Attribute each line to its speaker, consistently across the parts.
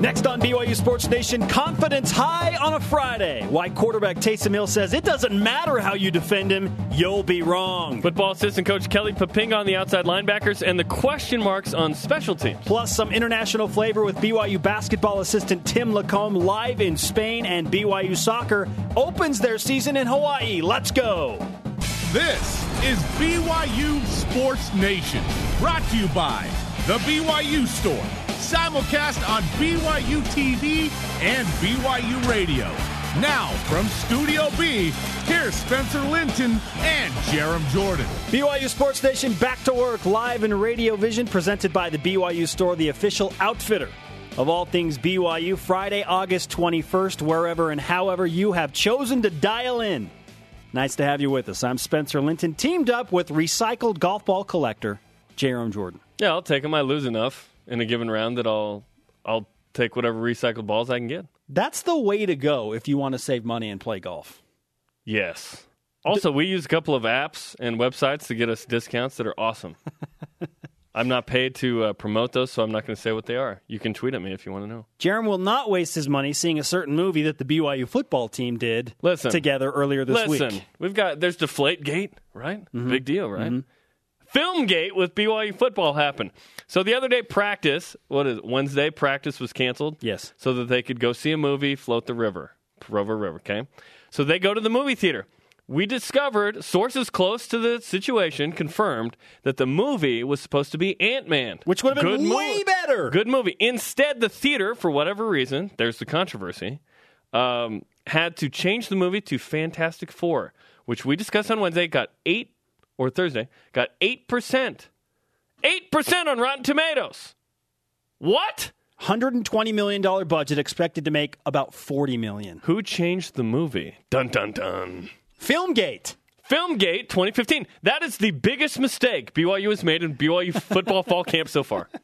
Speaker 1: Next on BYU Sports Nation, confidence high on a Friday. Why quarterback Taysom Hill says it doesn't matter how you defend him, you'll be wrong.
Speaker 2: Football assistant coach Kelly Poppinga on the outside linebackers and the question marks on special teams.
Speaker 1: Plus some international flavor with BYU basketball assistant Tim LaComb live in Spain and BYU soccer opens their season in Hawaii. Let's go.
Speaker 3: This is BYU Sports Nation, brought to you by The BYU Store simulcast on BYU TV and BYU Radio. Now, from Studio B, here's Spencer Linton and Jarom Jordan.
Speaker 1: BYU Sports Nation back to work live in Radio Vision, presented by the BYU Store, the official outfitter of all things BYU. Friday, August 21st, wherever and however you have chosen to dial in. Nice to have you with us. I'm Spencer Linton, teamed up with recycled golf ball collector Jarom Jordan.
Speaker 2: Yeah, I'll take them. I lose enough in a given round that I'll I'll take whatever recycled balls I can get.
Speaker 1: That's the way to go if you want to save money and play golf.
Speaker 2: Yes. Also, we use a couple of apps and websites to get us discounts that are awesome. I'm not paid to uh, promote those, so I'm not going to say what they are. You can tweet at me if you want to know.
Speaker 1: Jarom will not waste his money seeing a certain movie that the BYU football team did
Speaker 2: listen,
Speaker 1: together earlier this
Speaker 2: listen,
Speaker 1: week.
Speaker 2: Listen, we've got there's Deflate Gate, right?
Speaker 1: Mm-hmm.
Speaker 2: Big deal, right?
Speaker 1: Mm-hmm.
Speaker 2: Filmgate with BYU football happened. So the other day, practice, what is it, Wednesday, practice was canceled.
Speaker 1: Yes.
Speaker 2: So that they could go see a movie, float the river, Provo River, okay? So they go to the movie theater. We discovered, sources close to the situation confirmed that the movie was supposed to be Ant Man.
Speaker 1: Which would have been
Speaker 2: Good
Speaker 1: way
Speaker 2: movie.
Speaker 1: better.
Speaker 2: Good movie. Instead, the theater, for whatever reason, there's the controversy, um, had to change the movie to Fantastic Four, which we discussed on Wednesday, got eight, or Thursday, got 8%. 8% on Rotten Tomatoes. What?
Speaker 1: $120 million budget expected to make about 40 million.
Speaker 2: Who changed the movie? Dun dun dun.
Speaker 1: Filmgate.
Speaker 2: Filmgate 2015. That is the biggest mistake BYU has made in BYU football fall camp so far.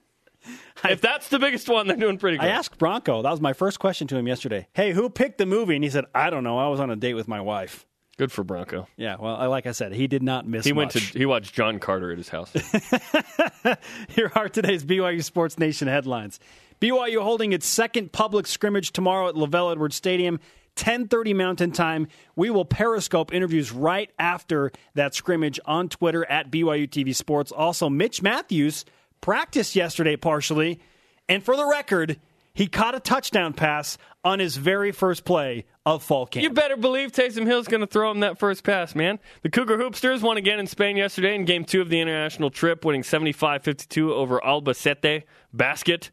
Speaker 2: If that's the biggest one, they're doing pretty good.
Speaker 1: I asked Bronco, that was my first question to him yesterday. Hey, who picked the movie? And he said, I don't know. I was on a date with my wife.
Speaker 2: Good for Bronco.
Speaker 1: Yeah, well, like I said, he did not miss
Speaker 2: He
Speaker 1: much.
Speaker 2: went to he watched John Carter at his house.
Speaker 1: Here are today's BYU Sports Nation headlines. BYU holding its second public scrimmage tomorrow at LaVell Edwards Stadium. 10:30 Mountain Time. We will periscope interviews right after that scrimmage on Twitter at BYU TV Sports. Also, Mitch Matthews practiced yesterday partially, and for the record, he caught a touchdown pass on his very first play of fall camp.
Speaker 2: You better believe Taysom Hill's going to throw him that first pass, man. The Cougar Hoopsters won again in Spain yesterday in game two of the international trip, winning 75 52 over Albacete Basket.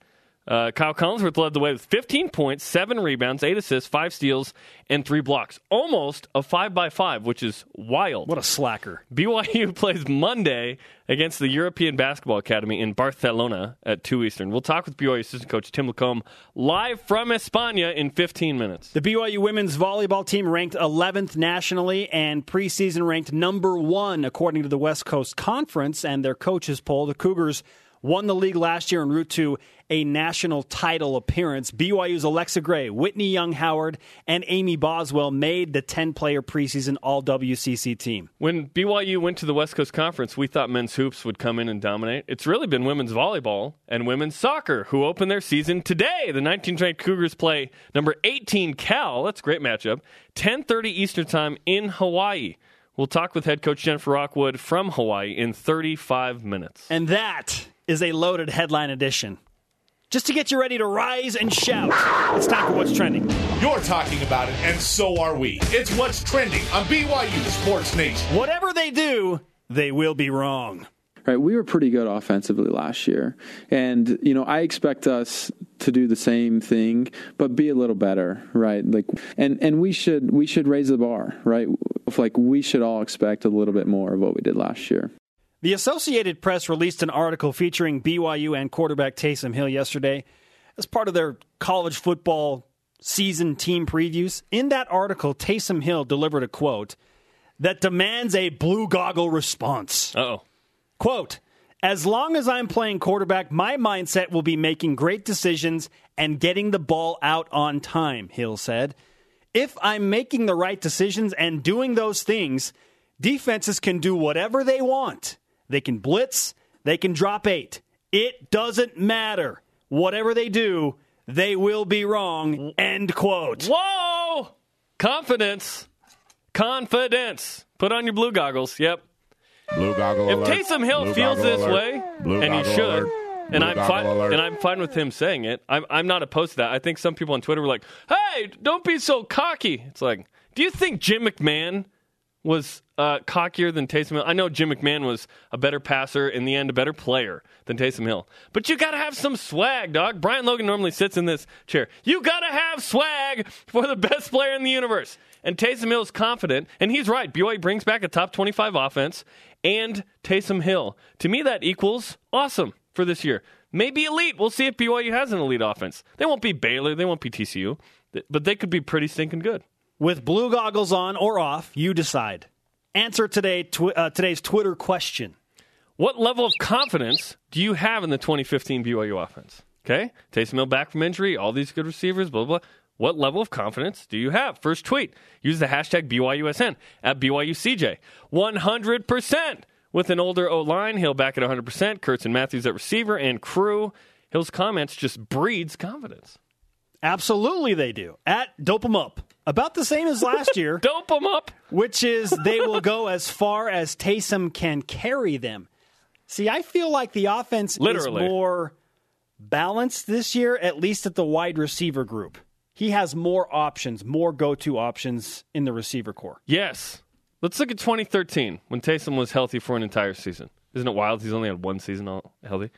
Speaker 2: Uh, Kyle Collinsworth led the way with 15 points, 7 rebounds, 8 assists, 5 steals, and 3 blocks. Almost a 5 by 5 which is wild.
Speaker 1: What a slacker.
Speaker 2: BYU plays Monday against the European Basketball Academy in Barcelona at 2 Eastern. We'll talk with BYU assistant coach Tim LaComb live from España in 15 minutes.
Speaker 1: The BYU women's volleyball team ranked 11th nationally and preseason ranked number one according to the West Coast Conference and their coaches poll. The Cougars won the league last year en route to a national title appearance. BYU's Alexa Gray, Whitney Young Howard, and Amy Boswell made the 10 player preseason All WCC team.
Speaker 2: When BYU went to the West Coast Conference, we thought men's hoops would come in and dominate. It's really been women's volleyball and women's soccer who open their season today. The 19th ranked Cougars play number 18 Cal. That's a great matchup. 10:30 Eastern Time in Hawaii. We'll talk with head coach Jennifer Rockwood from Hawaii in 35 minutes.
Speaker 1: And that is a loaded headline edition. Just to get you ready to rise and shout, it's time for What's Trending.
Speaker 3: You're talking about it, and so are we. It's What's Trending on BYU Sports Nation.
Speaker 1: Whatever they do, they will be wrong.
Speaker 4: Right, we were pretty good offensively last year, and you know I expect us to do the same thing, but be a little better, right? Like, and and we should we should raise the bar, right? Like we should all expect a little bit more of what we did last year.
Speaker 1: The Associated Press released an article featuring BYU and quarterback Taysom Hill yesterday as part of their college football season team previews. In that article, Taysom Hill delivered a quote that demands a blue goggle response.
Speaker 2: oh.
Speaker 1: Quote, as long as I'm playing quarterback, my mindset will be making great decisions and getting the ball out on time, Hill said. If I'm making the right decisions and doing those things, defenses can do whatever they want. They can blitz, they can drop eight. It doesn't matter. Whatever they do, they will be wrong. End quote.
Speaker 2: Whoa! Confidence. Confidence. Put on your blue goggles. Yep.
Speaker 3: Blue goggle
Speaker 2: If
Speaker 3: alert.
Speaker 2: Taysom Hill
Speaker 3: Blue
Speaker 2: feels this
Speaker 3: alert.
Speaker 2: way,
Speaker 3: Blue
Speaker 2: and he should,
Speaker 3: alert.
Speaker 2: and
Speaker 3: Blue
Speaker 2: I'm
Speaker 3: goggle
Speaker 2: fine,
Speaker 3: alert.
Speaker 2: and I'm fine with him saying it. I'm I'm not opposed to that. I think some people on Twitter were like, "Hey, don't be so cocky." It's like, do you think Jim McMahon was uh, cockier than Taysom Hill? I know Jim McMahon was a better passer, in the end, a better player than Taysom Hill. But you got to have some swag, dog. Brian Logan normally sits in this chair. You got to have swag for the best player in the universe. And Taysom Hill is confident, and he's right. BYU brings back a top 25 offense and Taysom Hill. To me, that equals awesome for this year. Maybe elite. We'll see if BYU has an elite offense. They won't be Baylor, they won't be TCU, but they could be pretty stinking good.
Speaker 1: With blue goggles on or off, you decide. Answer today tw- uh, today's Twitter question.
Speaker 2: What level of confidence do you have in the 2015 BYU offense? Okay, Taysom Hill back from injury, all these good receivers, blah, blah, blah. What level of confidence do you have? First tweet, use the hashtag BYUSN at BYUCJ. 100% with an older O line. Hill back at 100%. Kurtz and Matthews at receiver and crew. Hill's comments just breeds confidence.
Speaker 1: Absolutely, they do. At dope Dope 'em Up. About the same as last year,
Speaker 2: Dope them up.
Speaker 1: which is they will go as far as Taysom can carry them. See, I feel like the offense
Speaker 2: Literally.
Speaker 1: is more balanced this year, at least at the wide receiver group. He has more options, more go to options in the receiver corps.
Speaker 2: Yes. Let's look at 2013 when Taysom was healthy for an entire season. Isn't it wild? He's only had one season all healthy.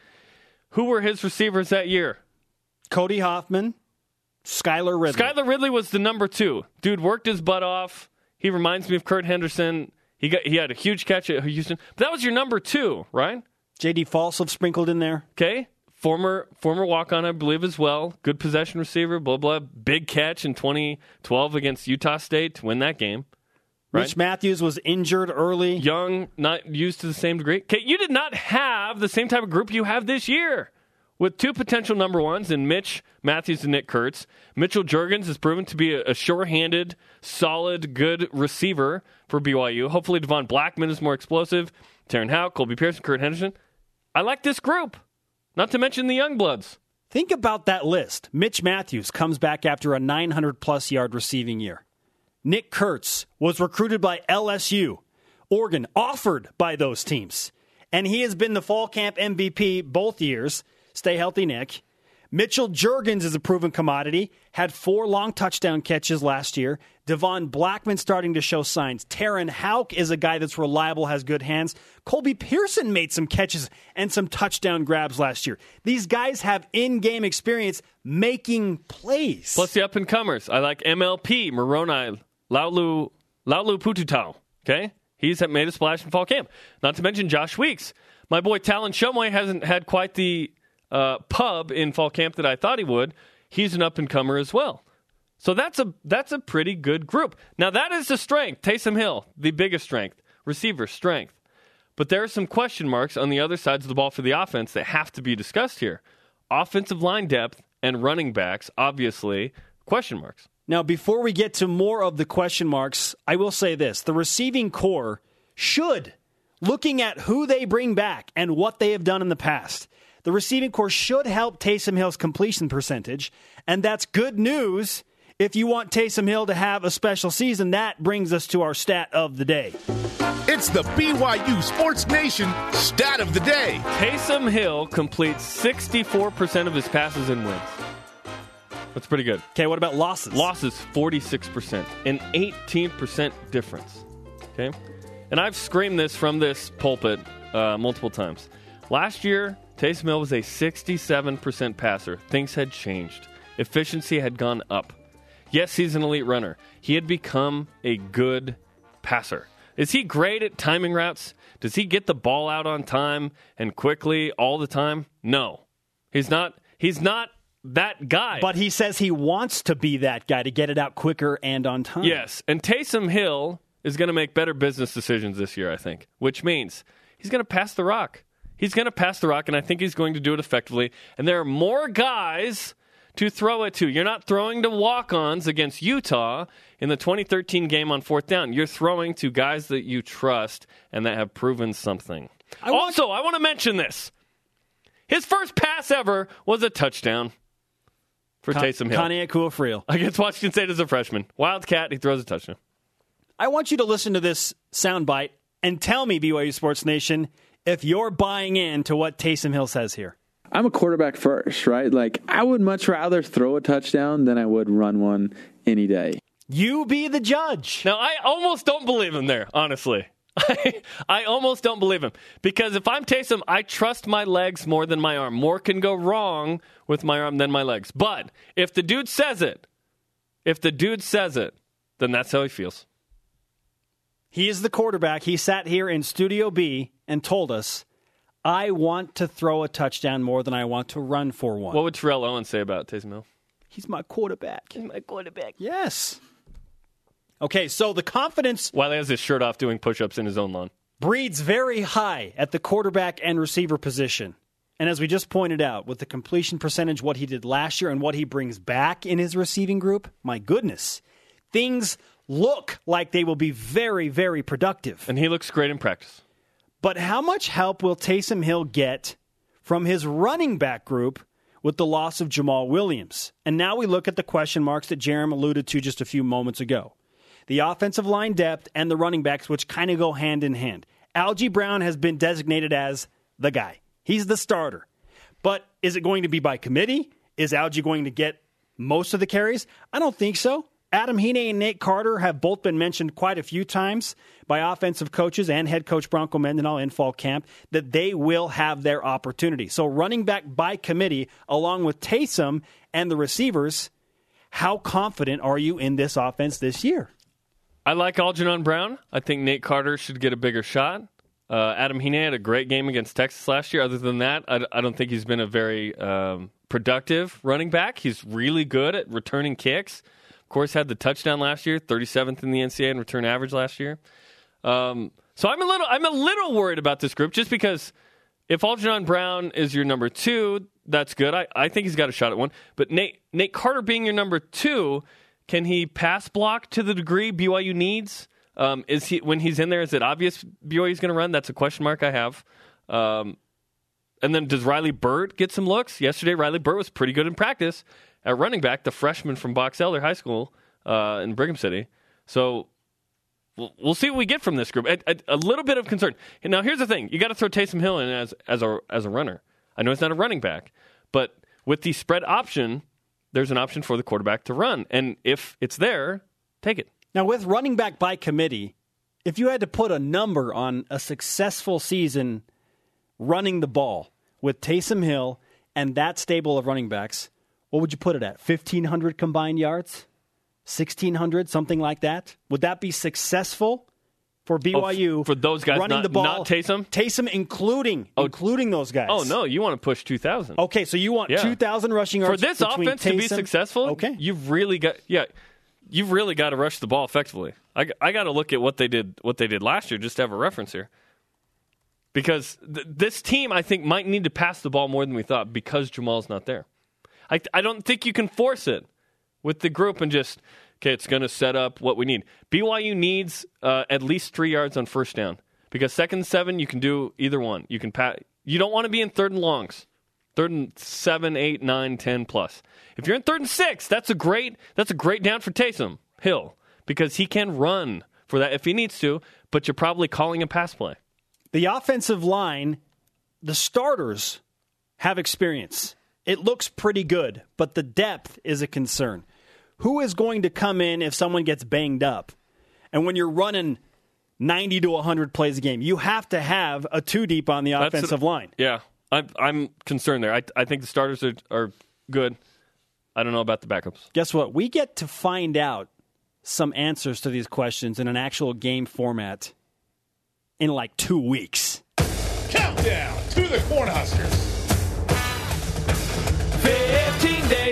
Speaker 2: Who were his receivers that year?
Speaker 1: Cody Hoffman, Skylar Ridley.
Speaker 2: Skylar Ridley was the number two. Dude worked his butt off. He reminds me of Kurt Henderson. He got he had a huge catch at Houston. But that was your number two, right?
Speaker 1: JD Falslev sprinkled in there.
Speaker 2: Okay. Former former walk on, I believe, as well. Good possession receiver, blah blah. Big catch in 2012 against Utah State to win that game. Right.
Speaker 1: Rich Matthews was injured early.
Speaker 2: young, not used to the same degree. Okay, you did not have the same type of group you have this year with two potential number ones in Mitch Matthews and Nick Kurtz. Mitchell Juergens has proven to be a, a sure-handed, solid, good receiver for BYU. Hopefully, Devon Blackmon is more explosive. Terenn Houk, Colby Pearson, Kurt Henderson. I like this group. Not to mention the young bloods.
Speaker 1: Think about that list. Mitch Matthews comes back after a 900 plus yard receiving year. Nick Kurtz was recruited by LSU, Oregon, offered by those teams. And he has been the fall camp MVP both years. Stay healthy, Nick. Mitchell Juergens is a proven commodity, had four long touchdown catches last year. Devon Blackmon starting to show signs. Terenn Houk is a guy that's reliable, has good hands. Colby Pearson made some catches and some touchdown grabs last year. These guys have in game experience making plays.
Speaker 2: Plus the up and comers. I like MLP, Moroni, Laulu, Laulu Pututau. Okay? He's made a splash in fall camp. Not to mention Josh Weeks. My boy Talon Shumway hasn't had quite the uh, pub in fall camp that I thought he would. He's an up and comer as well. So that's a that's a pretty good group. Now that is the strength. Taysom Hill, the biggest strength. Receiver strength. But there are some question marks on the other sides of the ball for the offense that have to be discussed here. Offensive line depth and running backs, obviously, question marks.
Speaker 1: Now, before we get to more of the question marks, I will say this the receiving corps should, looking at who they bring back and what they have done in the past, the receiving corps should help Taysom Hill's completion percentage. And that's good news if you want Taysom Hill to have a special season. That brings us to our stat of the day.
Speaker 3: It's the BYU Sports Nation stat of the day.
Speaker 2: Taysom Hill completes 64% of his passes and wins. That's pretty good.
Speaker 1: Okay, what about losses?
Speaker 2: Losses 46%, an 18% difference. Okay? And I've screamed this from this pulpit uh, multiple times. Last year, Taysom Hill was a 67% passer. Things had changed, efficiency had gone up. Yes, he's an elite runner. He had become a good passer. Is he great at timing routes? Does he get the ball out on time and quickly all the time? No. He's not he's not that guy.
Speaker 1: But he says he wants to be that guy to get it out quicker and on time.
Speaker 2: Yes, and Taysom Hill is going to make better business decisions this year, I think, which means he's going to pass the rock. He's going to pass the rock, and I think he's going to do it effectively. And there are more guys to throw it to. You're not throwing to walk ons against Utah in the 2013 game on fourth down. You're throwing to guys that you trust and that have proven something.
Speaker 1: I want-
Speaker 2: also, I want to mention this. His first pass ever was a touchdown. for Taysom Hill
Speaker 1: Kaneakua Friel.
Speaker 2: against Washington State as a freshman. Wildcat, he throws a touchdown.
Speaker 1: I want you to listen to this soundbite and tell me, BYU Sports Nation, if you're buying into what Taysom Hill says here.
Speaker 4: I'm a quarterback first, right? Like I would much rather throw a touchdown than I would run one any day.
Speaker 1: You be the judge.
Speaker 2: Now, I almost don't believe him there, honestly. I, I almost don't believe him because if I'm Taysom, I trust my legs more than my arm. More can go wrong with my arm than my legs. But if the dude says it, if the dude says it, then that's how he feels.
Speaker 1: He is the quarterback. He sat here in Studio B and told us, I want to throw a touchdown more than I want to run for one.
Speaker 2: What would Terrell Owens say about Taysom Hill?
Speaker 1: He's my quarterback.
Speaker 2: He's my quarterback.
Speaker 1: Yes. Okay, so the confidence
Speaker 2: While he has his shirt off doing push ups in his own lawn.
Speaker 1: breeds very high at the quarterback and receiver position. And as we just pointed out, with the completion percentage, what he did last year and what he brings back in his receiving group, my goodness, things look like they will be very, very productive.
Speaker 2: And he looks great in practice.
Speaker 1: But how much help will Taysom Hill get from his running back group with the loss of Jamaal Williams? And now we look at the question marks that Jarom alluded to just a few moments ago. The offensive line depth and the running backs, which kind of go hand in hand. Algie Brown has been designated as the guy. He's the starter. But is it going to be by committee? Is Algie going to get most of the carries? I don't think so. Adam Heaney and Nate Carter have both been mentioned quite a few times by offensive coaches and head coach Bronco Mendenhall in fall camp that they will have their opportunity. So running back by committee, along with Taysom and the receivers, how confident are you in this offense this year?
Speaker 2: I like Algernon Brown. I think Nate Carter should get a bigger shot. Uh, Adam Heaney had a great game against Texas last year. Other than that, I, I don't think he's been a very um, productive running back. He's really good at returning kicks. Course, had the touchdown last year, 37th in the NCAA in return average last year. Um, so I'm a little I'm a little worried about this group just because if Algernon Brown is your number two, that's good. I, I think he's got a shot at one. But Nate Nate Carter being your number two, can he pass block to the degree BYU needs? Um, is he when he's in there? Is it obvious BYU's going to run? That's a question mark I have. Um, and then does Riley Burt get some looks? Yesterday, Riley Burt was pretty good in practice at running back, the freshman from Box Elder High School uh, in Brigham City. So we'll, we'll see what we get from this group. A, a, a little bit of concern. Now, here's the thing: you got to throw Taysom Hill in as as a as a runner. I know he's not a running back, but with the spread option, there's an option for the quarterback to run, and if it's there, take it.
Speaker 1: Now, with running back by committee, if you had to put a number on a successful season running the ball with Taysom Hill and that stable of running backs, what would you put it at? 1,500 combined yards? 1,600, something like that? Would that be successful for BYU?
Speaker 2: Oh, for those guys,
Speaker 1: running
Speaker 2: not-
Speaker 1: the ball,
Speaker 2: not Taysom?
Speaker 1: Taysom, including oh. including those guys.
Speaker 2: Oh no, you want to push two thousand.
Speaker 1: Okay, so you want
Speaker 2: Yeah. 2,000
Speaker 1: rushing yards
Speaker 2: for
Speaker 1: this
Speaker 2: offense to be successful,
Speaker 1: Okay,
Speaker 2: you've really got yeah, you've really got to rush the ball effectively. I, I got to look at what they did what they did last year just to have a reference here, because th- this team I think might need to pass the ball more than we thought because Jamal's not there. I I don't think you can force it with the group and just okay, it's going to set up what we need. BYU needs uh, at least three yards on first down because second seven you can do either one. You can pat. You don't want to be in third and longs. Third and seven, eight, nine, ten plus. If you're in third and six, that's a great that's a great down for Taysom Hill because he can run for that if he needs to. But you're probably calling a pass play.
Speaker 1: The offensive line, the starters have experience. It looks pretty good, but the depth is a concern. Who is going to come in if someone gets banged up? And when you're running 90 to 100 plays a game, you have to have a two deep on the
Speaker 2: That's-
Speaker 1: offensive line.
Speaker 2: Yeah, I'm I'm concerned there. I I think the starters are are good. I don't know about the backups.
Speaker 1: Guess what? We get to find out some answers to these questions in an actual game format in like two weeks.
Speaker 3: Countdown to the Cornhuskers.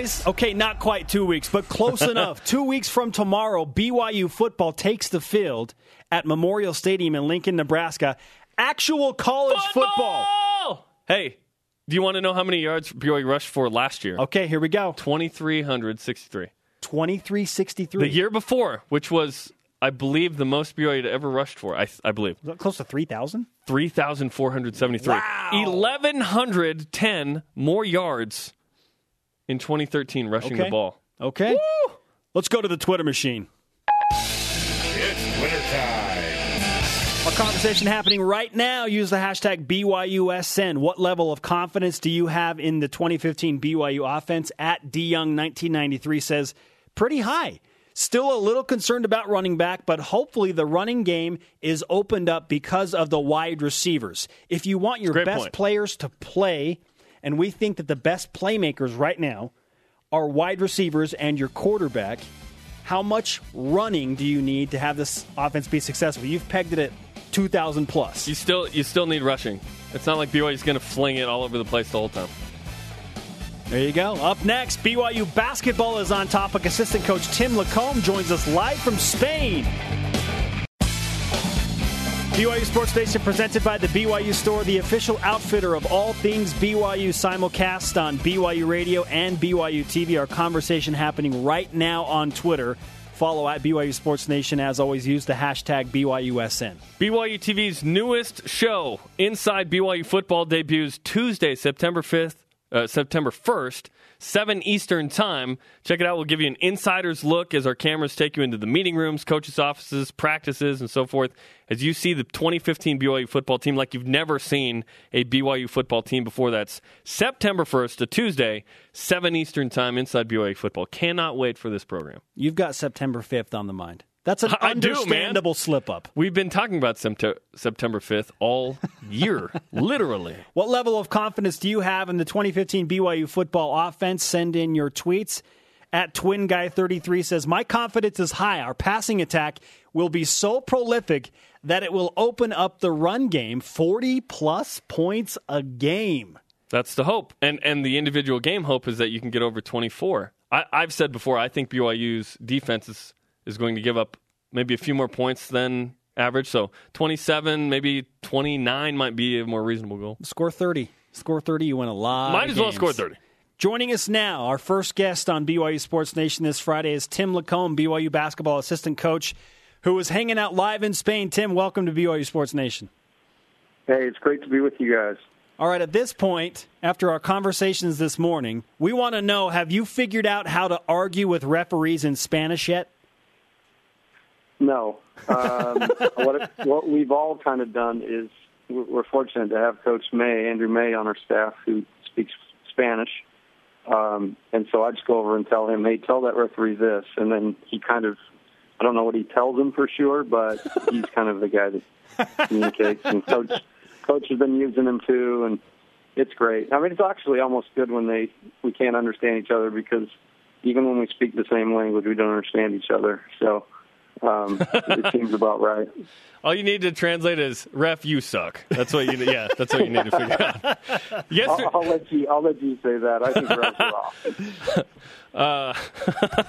Speaker 1: 15 days. Okay, not quite two weeks, but close enough. Two weeks from tomorrow, BYU football takes the field at Memorial Stadium in Lincoln, Nebraska. Actual college football.
Speaker 2: Football! Hey, do you want to know how many yards BYU rushed for last year?
Speaker 1: Okay, here we go.
Speaker 2: 2,363.
Speaker 1: 2363.
Speaker 2: The year before, which was, I believe, the most BYU had ever rushed for, I, I believe,
Speaker 1: close to 3,000?
Speaker 2: 3,473.
Speaker 1: Wow.
Speaker 2: 1,110 more yards in 2013 rushing
Speaker 1: Okay.
Speaker 2: the ball.
Speaker 1: Okay. Let's go to the Twitter machine.
Speaker 3: It's wintertime.
Speaker 1: Our conversation happening right now. Use the hashtag BYUSN. What level of confidence do you have in the 2015 BYU offense? At DYoung1993 says, pretty high. Still a little concerned about running back, but hopefully the running game is opened up because of the wide receivers. If you want your
Speaker 2: Great
Speaker 1: best
Speaker 2: point.
Speaker 1: players to play, and we think that the best playmakers right now are wide receivers and your quarterback, how much running do you need to have this offense be successful? You've pegged it at 2,000 plus.
Speaker 2: You still you still need rushing. It's not like BYU's going to fling it all over the place the whole time.
Speaker 1: There you go. Up next, BYU basketball is on topic. Assistant coach Tim LaComb joins us live from Spain. BYU Sports Nation presented by the BYU Store, the official outfitter of all things BYU simulcast on BYU Radio and BYU TV. Our conversation happening right now on Twitter. Follow at BYU Sports Nation. As always, use the hashtag BYUSN.
Speaker 2: BYU TV's newest show, Inside BYU Football, debuts Tuesday, September 5th, uh, September 1st, 7 Eastern Time. Check it out. We'll give you an insider's look as our cameras take you into the meeting rooms, coaches' offices, practices, and so forth as you see the 2015 BYU football team like you've never seen a BYU football team before. That's September 1st, a Tuesday, 7 Eastern Time, Inside BYU Football. Cannot wait for this program.
Speaker 1: You've got September 5th on the mind. That's an
Speaker 2: I do,
Speaker 1: understandable slip up.
Speaker 2: We've been talking about Septe- September 5th all year, literally.
Speaker 1: What level of confidence do you have in the 2015 BYU football offense? Send in your tweets. At Twin Guy 33 says, My confidence is high. Our passing attack will be so prolific that it will open up the run game 40 plus points a game.
Speaker 2: That's the hope. And and the individual game hope is that you can get over 24. I, I've said before, I think BYU's defense is, is going to give up maybe a few more points than average. So 27, maybe 29 might be a more reasonable goal.
Speaker 1: Score 30. Score 30, you win a lot.
Speaker 2: Might
Speaker 1: of
Speaker 2: as well score 30.
Speaker 1: Joining us now, our first guest on BYU Sports Nation this Friday is Tim LaComb, BYU basketball assistant coach, who is hanging out live in Spain. Tim, welcome to BYU Sports Nation.
Speaker 5: Hey, it's great to be with you guys.
Speaker 1: All right, at this point, after our conversations this morning, we want to know have you figured out how to argue with referees in Spanish yet?
Speaker 5: No, um, what, what we've all kind of done is we're fortunate to have Coach May, Andrew May, on our staff who speaks Spanish, um, and so I just go over and tell him, "Hey, tell that referee this," and then he kind of, I don't know what he tells him for sure, but he's kind of the guy that communicates. And Coach, Coach has been using him too, and it's great. I mean, it's actually almost good when they we can't understand each other because even when we speak the same language, we don't understand each other. So um, it seems about right.
Speaker 2: All you need to translate is "ref, you suck." That's what you. Yeah, that's what you need to figure out. Yes,
Speaker 5: I'll. I'll let you. I'll let you say that. I think refs are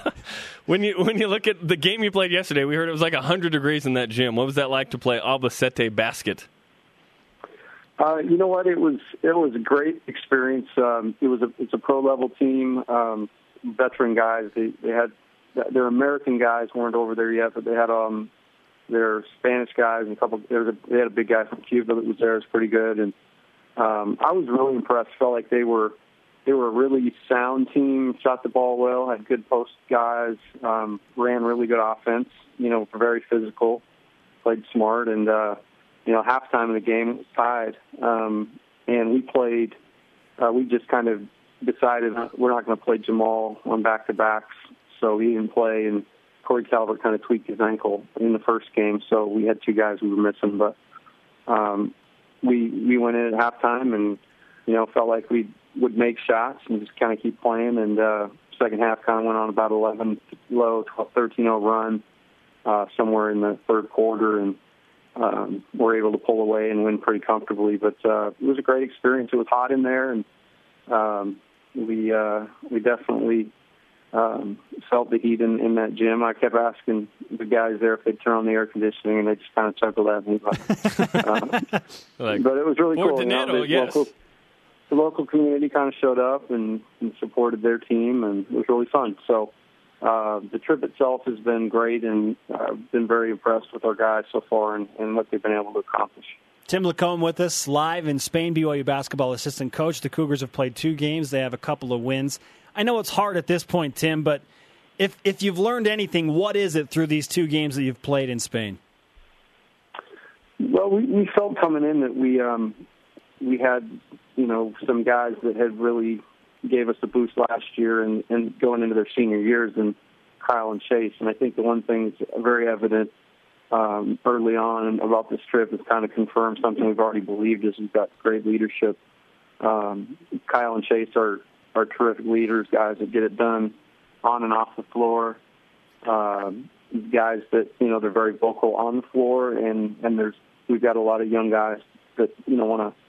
Speaker 5: off.
Speaker 2: When you when you look at the game you played yesterday, we heard it was like hundred degrees in that gym. What was that like to play Albacete basket?
Speaker 5: Uh, you know what? It was it was a great experience. Um, it was a it's a pro level team, um, veteran guys. They they had their American guys weren't over there yet, but they had um their Spanish guys and a couple. There was a, they had a big guy from Cuba that was there. It was pretty good, and um, I was really impressed. Felt like they were they were a really sound team. Shot the ball well. Had good post guys. Um, ran really good offense. You know, very physical. Played smart and. uh you know, halftime of the game was tied, um, and we played. Uh, we just kind of decided we're not going to play Jamal on back to backs, so he didn't play, and Corey Calvert kind of tweaked his ankle in the first game, so we had two guys we were missing, but um, we we went in at halftime and you know felt like we would make shots and just kind of keep playing, and uh, second half kind of went on about 11 low 12 13-0 run uh, somewhere in the third quarter and um, were able to pull away and win pretty comfortably. But uh, it was a great experience. It was hot in there, and um, we uh, we definitely um, felt the heat in, in that gym. I kept asking the guys there if they'd turn on the air conditioning, and they just kind of chuckled at me. But, um,
Speaker 2: Like,
Speaker 5: but it was really
Speaker 2: More
Speaker 5: cool. you know,
Speaker 2: dinero,
Speaker 5: the
Speaker 2: yes.
Speaker 5: local, the local community kind of showed up and, and supported their team, and it was really fun. So uh, the trip itself has been great, and uh, been very impressed with our guys so far and, and what they've been able to accomplish.
Speaker 1: Tim LaComb with us live in Spain, BYU basketball assistant coach. The Cougars have played two games. They have a couple of wins. I know it's hard at this point, Tim, but if if you've learned anything, what is it through these two games that you've played in Spain?
Speaker 5: Well, we, we felt coming in that we um, we had you know some guys that had really gave us a boost last year and, and going into their senior years, and Kyle and Chase. And I think the one thing that's very evident um, early on about this trip has kind of confirmed something we've already believed is we've got great leadership. Um, Kyle and Chase are are terrific leaders, guys that get it done on and off the floor. Um, guys that you know they're very vocal on the floor, and and there's we've got a lot of young guys that you know want to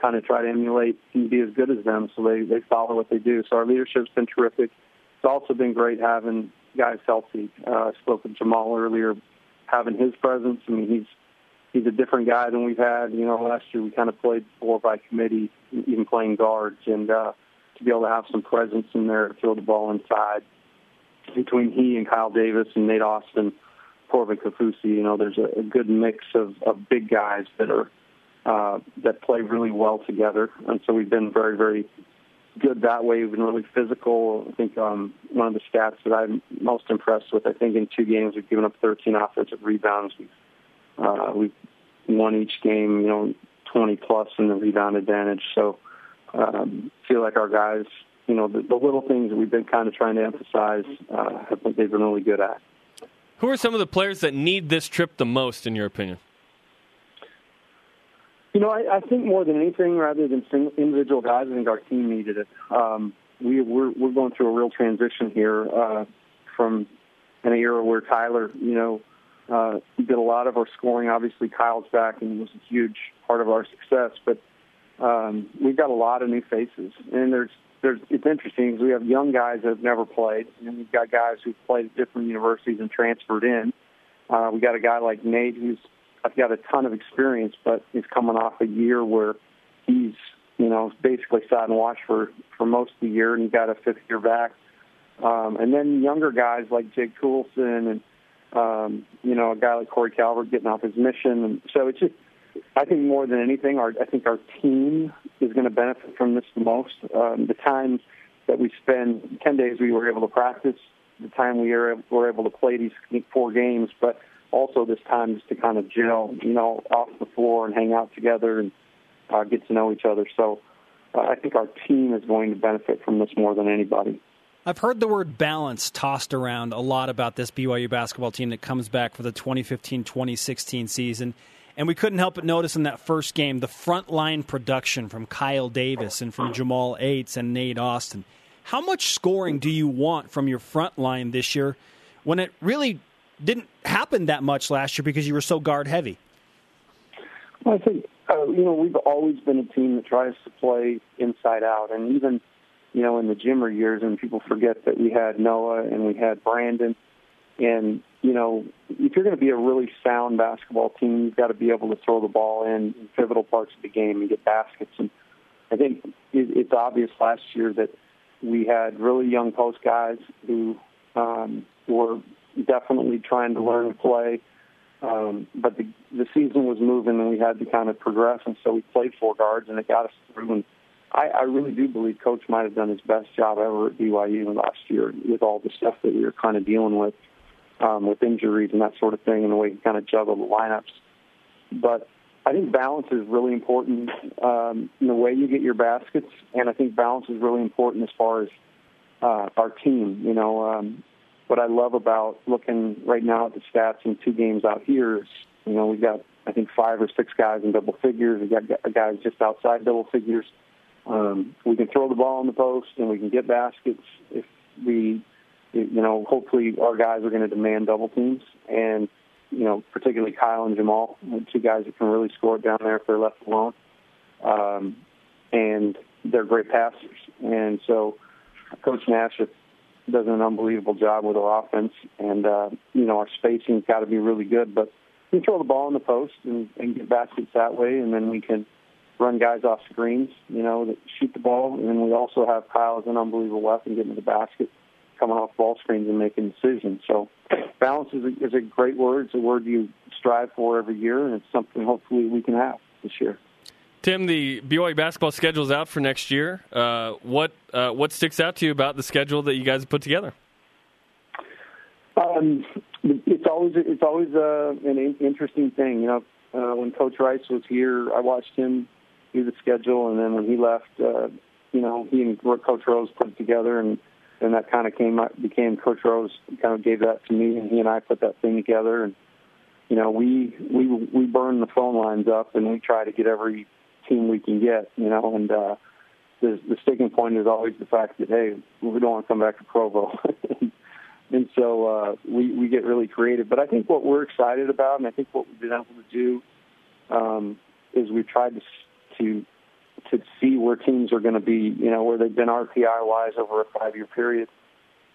Speaker 5: kind of try to emulate and be as good as them, so they they follow what they do. So our leadership's been terrific. It's also been great having guys healthy. Uh, I spoke with Jamal earlier, having his presence. I mean, he's he's a different guy than we've had. You know, last year we kind of played four by committee, even playing guards, and uh, to be able to have some presence in there to throw the ball inside between he and Kyle Davis and Nate Austin, Corbin Kaufusi, you know, there's a, a good mix of, of big guys that are uh, that play really well together, and so we've been very, very good that way. We've been really physical. I think um, one of the stats that I'm most impressed with, I think in two games we've given up 13 offensive rebounds. We've, uh, we've won each game, you know, 20 plus in the rebound advantage. So um, feel like our guys, you know, the, the little things that we've been kind of trying to emphasize, uh, I think they've been really good at.
Speaker 2: Who are some of the players that need this trip the most, in your opinion?
Speaker 5: You know, I, I think more than anything, rather than single, individual guys, I think our team needed it. Um, we, we're we're going through a real transition here uh, from an era where Tyler, you know, uh, did a lot of our scoring. Obviously, Kyle's back and was a huge part of our success. But um, we've got a lot of new faces, and there's there's it's interesting because we have young guys that have never played, and we've got guys who've played at different universities and transferred in. Uh, we got a guy like Nate who's I've got a ton of experience, but he's coming off a year where he's, you know, basically sat and watched for for most of the year, and he got a fifth year back. Um, and then younger guys like Jake Toolson and um, you know a guy like Corey Calvert getting off his mission, and so it's just. I think more than anything, our I think our team is going to benefit from this the most. Um, the time that we spend, ten days we were able to practice, the time we were, were able to play these four games, but also this time just to kind of gel, you know, off the floor and hang out together and uh, get to know each other. So uh, I think our team is going to benefit from this more than anybody.
Speaker 1: I've heard the word balance tossed around a lot about this BYU basketball team that comes back for the 2015 2016 season. And we couldn't help but notice in that first game the front line production from Kyle Davis and from Jamal Aytes and Nate Austin. How much scoring do you want from your front line this year when it really didn't happen that much last year because you were so guard heavy.
Speaker 5: Well, I think uh, you know we've always been a team that tries to play inside out, and even you know in the Jimmer years, and people forget that we had Noah and we had Brandon, and you know if you're going to be a really sound basketball team, you've got to be able to throw the ball in, in pivotal parts of the game and get baskets. And I think it, it's obvious last year that we had really young post guys who um, were definitely trying to learn to play. Um, but the, the season was moving and we had to kind of progress, and so we played four guards, and it got us through. And I, I really do believe Coach might have done his best job ever at BYU last year with all the stuff that we were kind of dealing with, um, with injuries and that sort of thing, and the way he kind of juggled the lineups. But I think balance is really important um, in the way you get your baskets, and I think balance is really important as far as uh, our team. You know, um, what I love about looking right now at the stats in two games out here is, you know, we've got I think five or six guys in double figures. We've got guys just outside double figures. Um, we can throw the ball in the post and we can get baskets if we, you know, hopefully our guys are going to demand double teams and, you know, particularly Kyle and Jamal, two guys that can really score down there if they're left alone. Um, and they're great passers. And so Coach Nash, does an unbelievable job with our offense, and uh, you know our spacing's got to be really good. But we throw the ball in the post and, and get baskets that way, and then we can run guys off screens, you know, that shoot the ball, and then we also have Kyle as an unbelievable weapon getting to the basket, coming off ball screens and making decisions. So balance is a, is a great word. It's a word you strive for every year, and it's something hopefully we can have this year.
Speaker 2: Tim, the BYU basketball schedule is out for next year. Uh, what uh, what sticks out to you about the schedule that you guys have put together?
Speaker 5: Um, it's always it's always uh, an interesting thing. You know, uh, when Coach Rice was here, I watched him do the schedule, and then when he left, uh, you know, he and Coach Rose put it together, and then that kind of came became Coach Rose kind of gave that to me, and he and I put that thing together, and you know, we we we burn the phone lines up, and we try to get every team we can get, you know, and uh, the, the sticking point is always the fact that hey, we don't want to come back to Provo, and so uh, we we get really creative. But I think what we're excited about, and I think what we've been able to do, um, is we've tried to to to see where teams are going to be, you know, where they've been RPI wise over a five year period.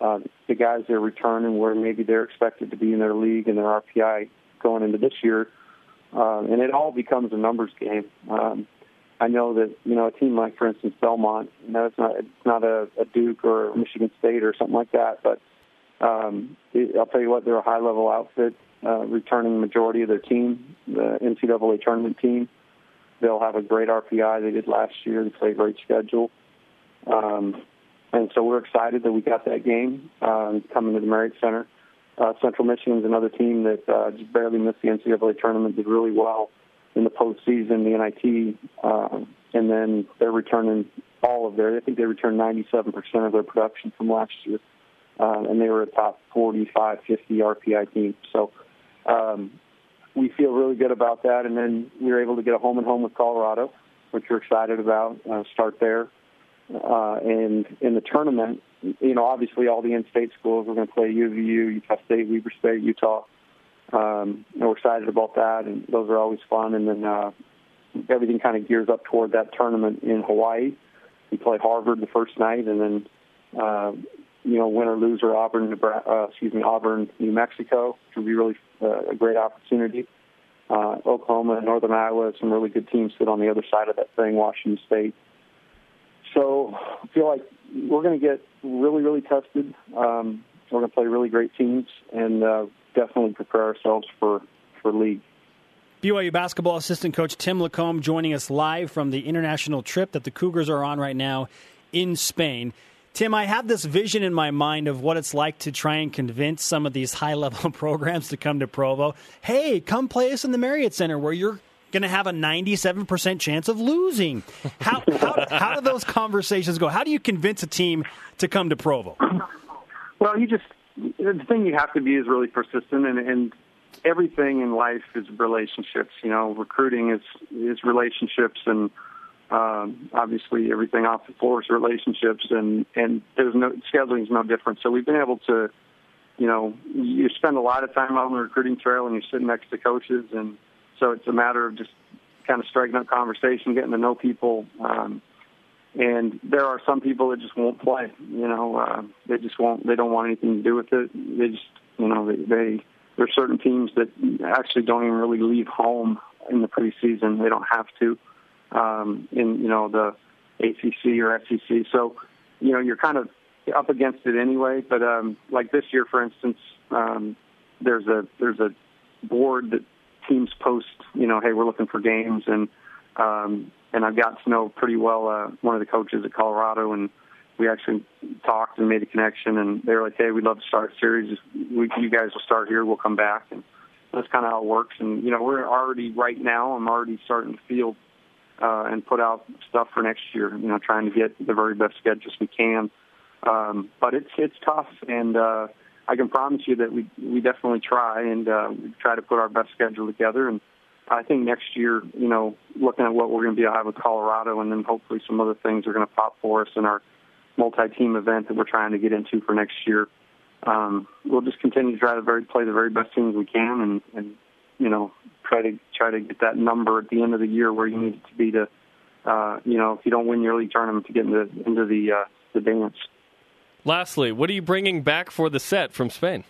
Speaker 5: Uh, the guys they're returning, where maybe they're expected to be in their league and their RPI going into this year, um, and it all becomes a numbers game. Um, I know that you know a team like, for instance, Belmont. You know, it's not it's not a, a Duke or Michigan State or something like that, but um, it, I'll tell you what, they're a high level outfit, uh, returning majority of their team, the NCAA tournament team. They'll have a great RPI. They did last year. They play a great schedule. Um, and so we're excited that we got that game um, coming to the Marriott Center. Uh, Central Michigan's another team that uh, just barely missed the NCAA tournament, did really well in the postseason, the NIT, uh, and then they're returning all of their. I think they returned 97% of their production from last year, uh, and they were a top 45, 50 RPI team. So um, we feel really good about that. And then we were able to get a home and home with Colorado, which we're excited about. Uh, start there, uh, and in the tournament, you know, obviously all the in-state schools we're going to play UVU, Utah State, Weber State, Utah um, and we're excited about that, and those are always fun. And then uh, everything kind of gears up toward that tournament in Hawaii. We play Harvard the first night, and then uh, you know, win or lose or Auburn, Nebraska, uh, excuse me, Auburn, New Mexico, which would be really uh, a great opportunity. Uh, Oklahoma and Northern Iowa, some really good teams sit on the other side of that thing. Washington State. So I feel like we're going to get really, really tested. Um, we're going to play really great teams, and uh, definitely prepare ourselves for for league.
Speaker 1: BYU basketball assistant coach Tim LaComb joining us live from the international trip that the Cougars are on right now in Spain. Tim, I have this vision in my mind of what it's like to try and convince some of these high level programs to come to Provo. Hey, come play us in the Marriott Center where you're going to have a 97% chance of losing. How, how, how do those conversations go? How do you convince a team to come to Provo?
Speaker 5: Well, you just the thing you have to be is really persistent, and, and everything in life is relationships. You know, recruiting is is relationships, and um, obviously everything off the floor is relationships, and and there's no scheduling is no different. So we've been able to, you know, you spend a lot of time out on the recruiting trail, and you're sitting next to coaches, and so it's a matter of just kind of striking up conversation, getting to know people. Um, and there are some people that just won't play. You know, uh, they just won't. They don't want anything to do with it. They just, you know, they, they there are certain teams that actually don't even really leave home in the preseason. They don't have to um, in you know the ACC or SEC. So, you know, you're kind of up against it anyway. But um, like this year, for instance, um, there's a there's a board that teams post. You know, hey, we're looking for games and um, and I've got to know pretty well uh, one of the coaches at Colorado, and we actually talked and made a connection. And they were like, "Hey, we'd love to start a series. We, you guys will start here. We'll come back." And that's kind of how it works. And you know, we're already right now. I'm already starting to field uh, and put out stuff for next year. You know, trying to get the very best schedules we can. Um, but it's it's tough, and uh, I can promise you that we we definitely try and uh, we try to put our best schedule together and I think next year, you know, looking at what we're going to be able to have with Colorado, and then hopefully some other things are going to pop for us in our multi-team event that we're trying to get into for next year. Um, we'll just continue to try to very, play the very best teams we can, and, and you know, try to try to get that number at the end of the year where you need it to be to, uh, you know, if you don't win your league tournament to get into into the uh, the dance.
Speaker 2: Lastly, what are you bringing back for the set from Spain?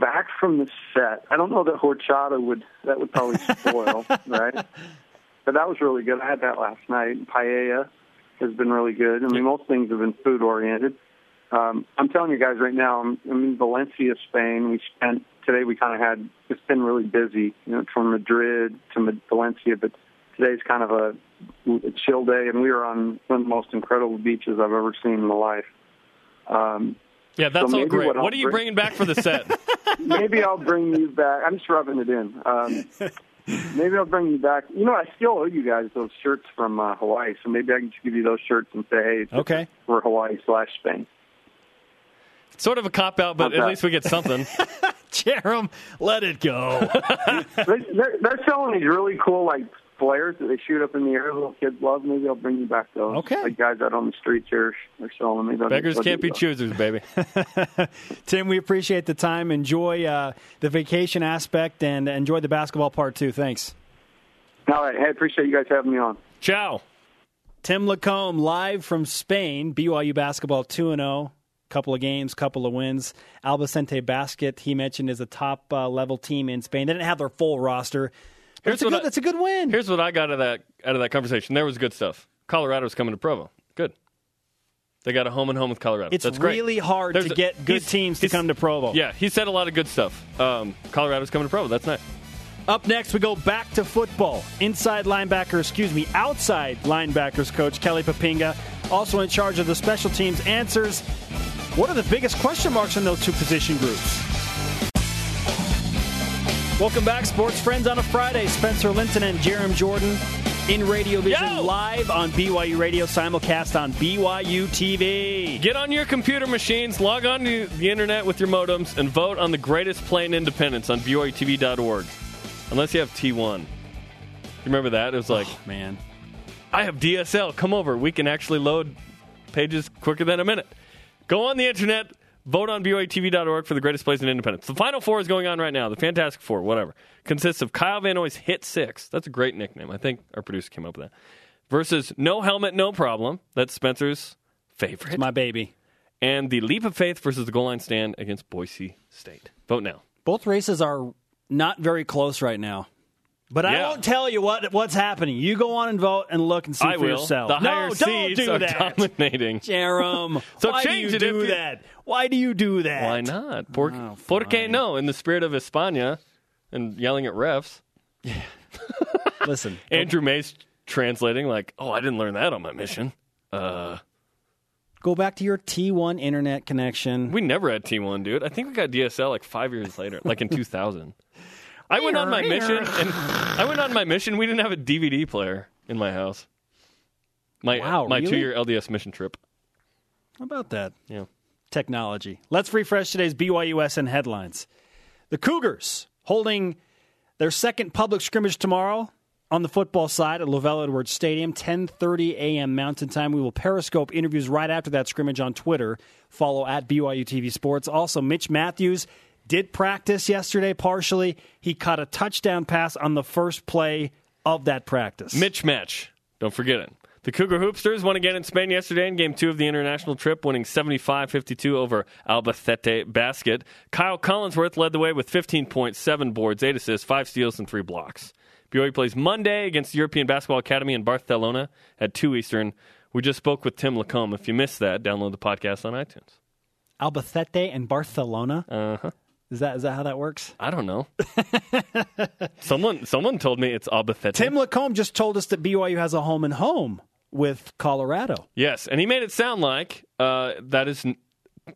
Speaker 5: back from the set. I don't know that horchata would that would probably spoil, right? But that was really good. I had that last night. Paella has been really good. I mean, most things have been food oriented. Um, I'm telling you guys right now, I'm, I'm in Valencia, Spain. We spent today we kind of had it's been really busy, you know, from Madrid to Valencia, but today's kind of a, a chill day, and we were on one of the most incredible beaches I've ever seen in my life. Um,
Speaker 2: yeah, that's
Speaker 5: so
Speaker 2: all great. What,
Speaker 5: what
Speaker 2: are you bringing back for the set?
Speaker 5: maybe I'll bring you back. I'm just rubbing it in. Um, maybe I'll bring you back. You know, I still owe you guys those shirts from uh, Hawaii, so maybe I can just give you those shirts and say, hey,
Speaker 1: okay,
Speaker 5: we're Hawaii slash Spain.
Speaker 2: Sort of a cop out, but at least we get something.
Speaker 1: Jarom, let it go.
Speaker 5: they're, they're selling these really cool like flares that they shoot up in the air. Little kids love. Maybe I'll bring you back those.
Speaker 1: Okay.
Speaker 5: Like guys out on the streets here are selling them. Maybe
Speaker 2: Beggars can't be choosers, baby.
Speaker 1: Tim, we appreciate the time. Enjoy uh, the vacation aspect and enjoy the basketball part too. Thanks.
Speaker 5: All right. Hey, I appreciate you guys having me on.
Speaker 2: Ciao.
Speaker 1: Tim LaComb live from Spain. BYU basketball 2 0 couple of games, couple of wins. Albacete Basket, he mentioned, is a top uh, level team in Spain. They didn't have their full roster. Here's a good, I, that's a good win.
Speaker 2: Here's what I got out of that out of that conversation. There was good stuff. Colorado's coming to Provo. Good. They got a home and home with Colorado.
Speaker 1: It's
Speaker 2: That's
Speaker 1: really
Speaker 2: great.
Speaker 1: hard
Speaker 2: There's
Speaker 1: to
Speaker 2: a,
Speaker 1: get good teams to come to Provo.
Speaker 2: Yeah, he said a lot of good stuff. Um, Colorado's coming to Provo. That's nice.
Speaker 1: Up next, we go back to football. Inside linebacker, excuse me, outside linebackers coach Kelly Poppinga, also in charge of the special teams, answers what are the biggest question marks in those two position groups? Welcome back, sports friends, on a Friday. Spencer Linton and Jarom Jordan in Radio Vision
Speaker 2: Yo!
Speaker 1: live on BYU Radio, simulcast on BYU TV.
Speaker 2: Get on your computer machines, log on to the internet with your modems, and vote on the greatest play in independence on BYUTV.org. Unless you have T1. You remember that? It was like,
Speaker 1: oh, man,
Speaker 2: I have DSL. Come over. We can actually load pages quicker than a minute. Go on the internet, vote on BYUTV.org for the greatest plays in independence. The Final Four is going on right now. The Fantastic Four, whatever. Consists of Kyle Van Noy's Hit Six. That's a great nickname. I think our producer came up with that. Versus No Helmet, No Problem. That's Spencer's favorite.
Speaker 1: It's my baby.
Speaker 2: And the Leap of Faith versus the Goal Line Stand against Boise State. Vote now.
Speaker 1: Both races are not very close right now. But yeah. I won't tell you what what's happening. You go on and vote and look and see
Speaker 2: I
Speaker 1: for
Speaker 2: will.
Speaker 1: yourself.
Speaker 2: The
Speaker 1: no,
Speaker 2: higher
Speaker 1: don't do
Speaker 2: are
Speaker 1: that.
Speaker 2: dominating.
Speaker 1: Jarom,
Speaker 2: so
Speaker 1: why
Speaker 2: change
Speaker 1: do you
Speaker 2: it
Speaker 1: do
Speaker 2: you...
Speaker 1: that? Why do you do that?
Speaker 2: Why not? Por,
Speaker 1: oh,
Speaker 2: por qué no? In the spirit of España and yelling at refs.
Speaker 1: Yeah. Listen,
Speaker 2: Andrew May's translating like, "Oh, I didn't learn that on my mission." Uh,
Speaker 1: go back to your T1 internet connection.
Speaker 2: We never had T1, dude. I think we got DSL like five years later, like in 2000. I went on my mission, and I went on my mission. We didn't have a DVD player in my house. My
Speaker 1: wow,
Speaker 2: my
Speaker 1: really?
Speaker 2: two year LDS mission trip.
Speaker 1: How about that?
Speaker 2: Yeah,
Speaker 1: technology. Let's refresh today's BYUSN headlines. The Cougars holding their second public scrimmage tomorrow on the football side at LaVell Edwards Stadium, 10:30 a.m. Mountain Time. We will periscope interviews right after that scrimmage on Twitter. Follow at BYU TV Sports. Also, Mitch Matthews did practice yesterday partially. He caught a touchdown pass on the first play of that practice.
Speaker 2: Mitch match. Don't forget it. The Cougar Hoopsters won again in Spain yesterday in game two of the international trip, winning 75 52 over Albacete Basket. Kyle Collinsworth led the way with 15.7 boards, 8 assists, 5 steals, and 3 blocks. BYU plays Monday against the European Basketball Academy in Barcelona at 2 Eastern. We just spoke with Tim LaComb. If you missed that, download the podcast on iTunes.
Speaker 1: Albacete and Barcelona?
Speaker 2: Uh huh.
Speaker 1: Is that is that how that works?
Speaker 2: I don't know. someone someone told me it's Albacete.
Speaker 1: Tim LaComb just told us that BYU has a home and home with Colorado.
Speaker 2: Yes, and he made it sound like uh, that is n-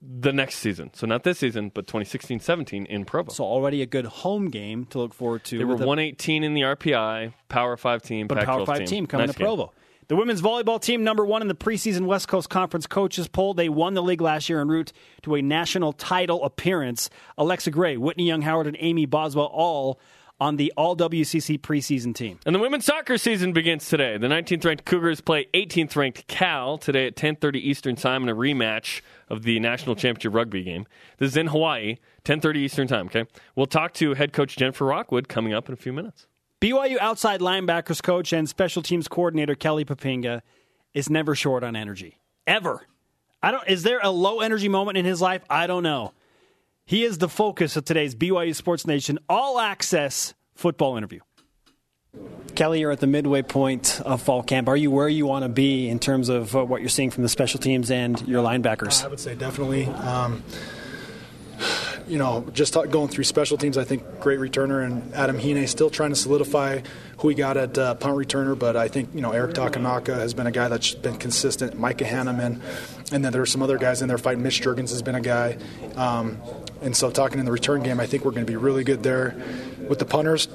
Speaker 2: the next season. So not this season, but 2016-17 in Provo.
Speaker 1: So already a good home game to look forward to.
Speaker 2: They were
Speaker 1: with a-
Speaker 2: 118 in the RPI, Power 5 team,
Speaker 1: but
Speaker 2: Pac-12
Speaker 1: Power Five team, coming
Speaker 2: Nice
Speaker 1: to
Speaker 2: game.
Speaker 1: Provo. The women's volleyball team, number one in the preseason West Coast Conference coaches poll. They won the league last year en route to a national title appearance. Alexa Gray, Whitney Young Howard, and Amy Boswell all on the All WCC preseason team.
Speaker 2: And the women's soccer season begins today. The 19th ranked Cougars play 18th ranked Cal today at 10:30 Eastern Time in a rematch of the national championship rugby game. This is in Hawaii, 10:30 Eastern Time. Okay, we'll talk to head coach Jennifer Rockwood coming up in a few minutes.
Speaker 1: BYU outside linebackers coach and special teams coordinator Kelly Poppinga is never short on energy. Ever. I don't is there a low energy moment in his life? I don't know. He is the focus of today's BYU Sports Nation all access football interview. Kelly, you're at the midway point of fall camp. Are you where you want to be in terms of uh, what you're seeing from the special teams and your linebackers?
Speaker 6: I would say definitely. Um, you know, just going through special teams, I think great returner and Adam Hine still trying to solidify who he got at uh, punt returner. But I think you know Eric Takanaka has been a guy that's been consistent. Micah Hanneman, and then there are some other guys in there fighting. Mitch Juergens has been a guy, um, and so talking in the return game, I think we're going to be really good there with the punters.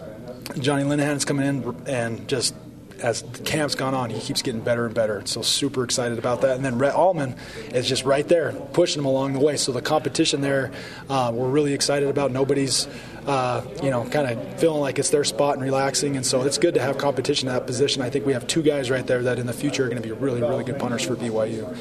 Speaker 6: Johnny Linehan's coming in and just as the camp's gone on, he keeps getting better and better. So super excited about that. And then Rhett Almond is just right there, pushing him along the way. So the competition there, uh, we're really excited about. Nobody's, uh, you know, kind of feeling like it's their spot and relaxing. And so it's good to have competition in that position. I think we have two guys right there that in the future are going to be really, really good punters for BYU.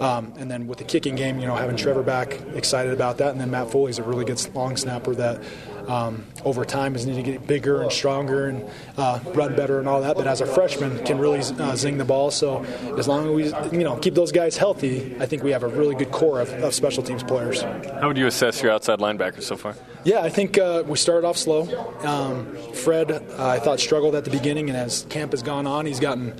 Speaker 6: Um, and then with the kicking game, you know, having Trevor back, excited about that. And then Matt Foley's a really good long snapper that um, over time is need to get bigger and stronger and uh, run better and all that. But as a freshman, can really uh, zing the ball. So as long as we you know keep those guys healthy, I think we have a really good core of, of special teams players.
Speaker 2: How would you assess your outside linebackers so far?
Speaker 6: Yeah, I think uh, we started off slow. Um, Fred, uh, I thought struggled at the beginning, and as camp has gone on, he's gotten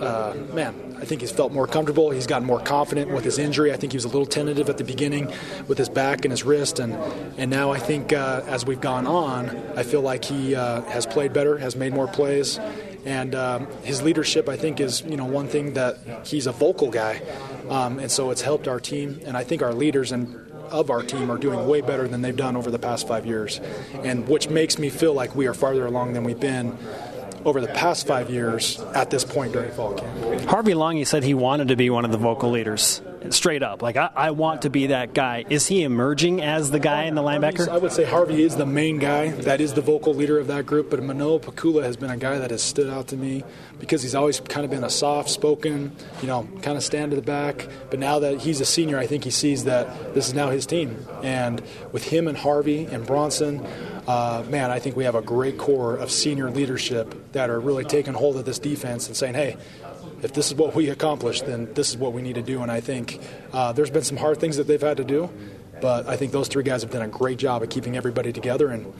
Speaker 6: uh, man, I think he's felt more comfortable. He's gotten more confident with his injury. I think he was a little tentative at the beginning with his back and his wrist, and and now I think uh, as we've gone on, I feel like he uh, has played better, has made more plays, and um, his leadership I think is you know one thing that he's a vocal guy, um, and so it's helped our team, and I think our leaders and of our team are doing way better than they've done over the past five years, and which makes me feel like we are farther along than we've been over the past five years at this point during fall camp.
Speaker 1: Harvey Langi said he wanted to be one of the vocal leaders, straight up. Like, I, I want to be that guy. Is he emerging as the guy in the linebacker?
Speaker 6: I would say Harvey is the main guy. That is the vocal leader of that group. But Manoa Pikula has been a guy that has stood out to me because he's always kind of been a soft spoken, you know, kind of stand to the back. But now that he's a senior, I think he sees that this is now his team. And with him and Harvey and Bronson, uh, man, I think we have a great core of senior leadership that are really taking hold of this defense and saying, hey, if this is what we accomplish, then this is what we need to do. And I think uh, there's been some hard things that they've had to do, but I think those three guys have done a great job of keeping everybody together and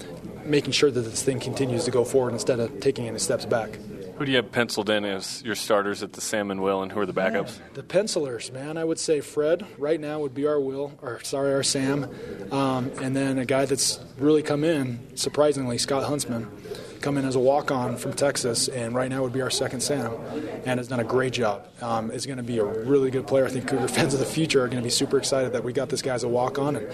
Speaker 6: making sure that this thing continues to go forward instead of taking any steps back.
Speaker 2: Who do you have penciled in as your starters at the Salmon Will, and who are the backups?
Speaker 6: The pencilers, man. I would say Fred right now would be our Will, or sorry, our Sam, um, and then a guy that's really come in surprisingly, Scott Huntsman come in as a walk-on from Texas, and right now would be our second Sam, and has done a great job. Um, is going to be a really good player. I think Cougar fans of the future are going to be super excited that we got this guy as a walk-on, and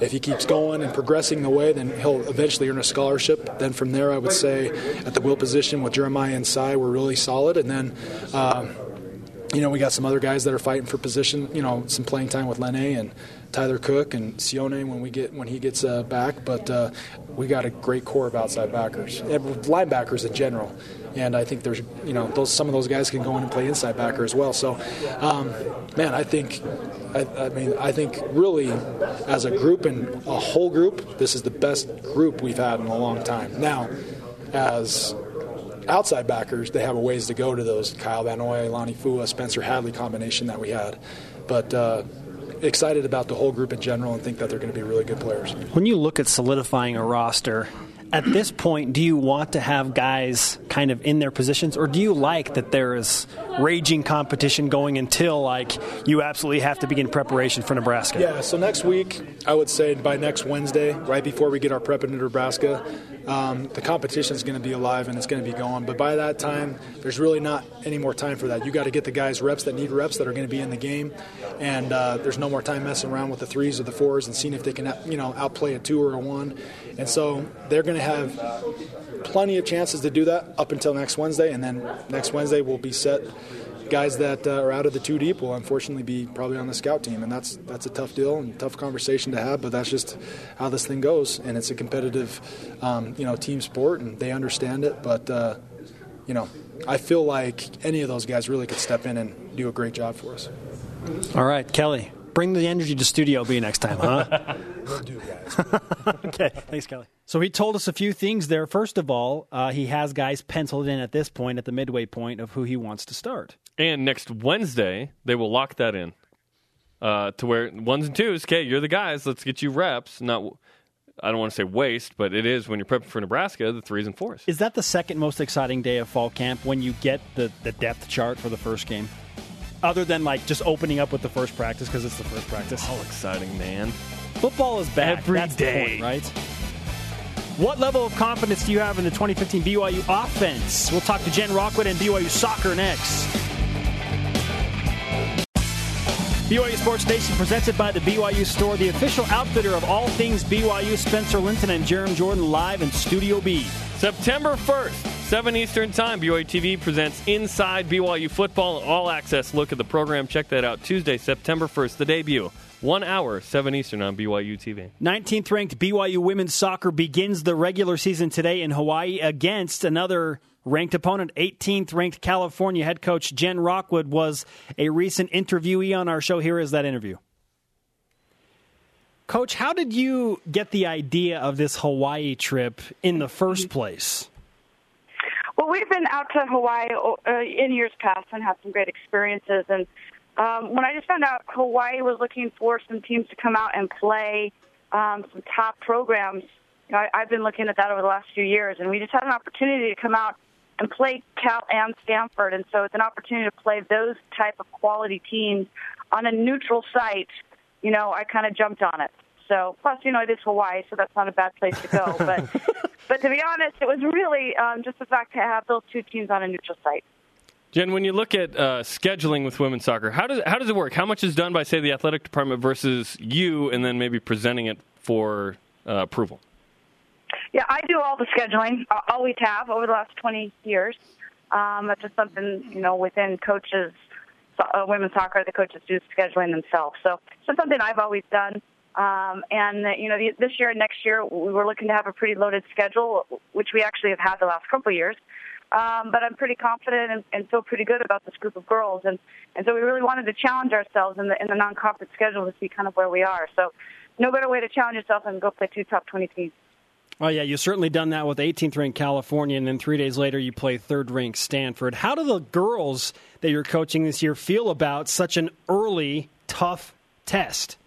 Speaker 6: if he keeps going and progressing the way, then he'll eventually earn a scholarship. Then from there, I would say at the will position with Jeremiah and Cy, we're really solid, and then. Um, you know, we got some other guys that are fighting for position. You know, some playing time with Lene and Tyler Cook and Sione when we get when he gets uh, back. But uh, we got a great core of outside backers, and linebackers in general. And I think there's, you know, those some of those guys can go in and play inside backer as well. So, um, man, I think, I, I, mean, I think really, as a group and a whole group, this is the best group we've had in a long time. Now, as outside backers, they have a ways to go to those Kyle Van Noy, Lonnie Fua, Spencer Hadley combination that we had. But uh, excited about the whole group in general and think that they're going to be really good players.
Speaker 1: When you look at solidifying a roster, at this point, do you want to have guys kind of in their positions, or do you like that there is raging competition going until like you absolutely have to begin preparation for Nebraska?
Speaker 6: Yeah. So next week, I would say by next Wednesday, right before we get our prep into Nebraska, um, the competition is going to be alive and it's going to be going. But by that time, there's really not any more time for that. You got to get the guys reps that need reps that are going to be in the game, and uh, there's no more time messing around with the threes or the fours and seeing if they can you know outplay a two or a one. And so they're going to have plenty of chances to do that up until next Wednesday, and then next Wednesday we'll be set. Guys that uh, are out of the two deep will unfortunately be probably on the scout team, and that's that's a tough deal and tough conversation to have. But that's just how this thing goes, and it's a competitive, um, you know, team sport, and they understand it. But uh, you know, I feel like any of those guys really could step in and do a great job for us.
Speaker 1: All right, Kelly, bring the energy to Studio B next time, huh?
Speaker 6: Will do, guys.
Speaker 1: okay, thanks, Kelly. So he told us a few things there. First of all, uh, he has guys penciled in at this point, at the midway point of who he wants to start.
Speaker 2: And next Wednesday, they will lock that in uh, to where ones and twos. Okay, you're the guys. Let's get you reps. Not, I don't want to say waste, but it is when you're prepping for Nebraska, the threes and fours.
Speaker 1: Is that the second most exciting day of fall camp when you get the, the depth chart for the first game? Other than like just opening up with the first practice because it's the first practice.
Speaker 2: All exciting, man.
Speaker 1: Football is back.
Speaker 2: Every
Speaker 1: That's
Speaker 2: day.
Speaker 1: point, right? What level of confidence do you have in the 2015 BYU offense? We'll talk to Jen Rockwood and BYU soccer next. BYU Sports Nation presented by the BYU Store, the official outfitter of all things BYU. Spencer Linton and Jarom Jordan live in Studio B.
Speaker 2: September 1st, 7 Eastern Time, BYU TV presents Inside BYU Football, an all access look at the program. Check that out Tuesday, September 1st, the debut. One hour, 7 Eastern on BYU TV.
Speaker 1: 19th ranked BYU women's soccer begins the regular season today in Hawaii against another ranked opponent. 18th ranked California head coach Jen Rockwood was a recent interviewee on our show. Here is that interview. Coach, how did you get the idea of this Hawaii trip in the first place?
Speaker 7: Well, we've been out to Hawaii uh, in years past and had some great experiences. And um, when I just found out Hawaii was looking for some teams to come out and play um, some top programs, you know, I, I've been looking at that over the last few years, and we just had an opportunity to come out and play Cal and Stanford, and so it's an opportunity to play those type of quality teams on a neutral site. You know, I kind of jumped on it. So, plus, you know, it is Hawaii, so that's not a bad place to go. But, but to be honest, it was really um, just the fact to have those two teams on a neutral site.
Speaker 2: Jen, when you look at uh, scheduling with women's soccer, how does how does it work? How much is done by, say, the athletic department versus you, and then maybe presenting it for uh, approval?
Speaker 7: Yeah, I do all the scheduling. I always have over the last 20 years. Um, that's just something you know within coaches, uh, women's soccer. The coaches do scheduling themselves, so it's something I've always done. Um, and uh, you know, this year and next year, we were looking to have a pretty loaded schedule, which we actually have had the last couple years. Um, but I'm pretty confident and, and feel pretty good about this group of girls, and and so we really wanted to challenge ourselves in the in the non-conference schedule to see kind of where we are. So, no better way to challenge yourself than go play two top 20 teams.
Speaker 1: Oh, yeah, you've certainly done that with 18th ranked California, and then three days later you play third ranked Stanford. How do the girls that you're coaching this year feel about such an early, tough test?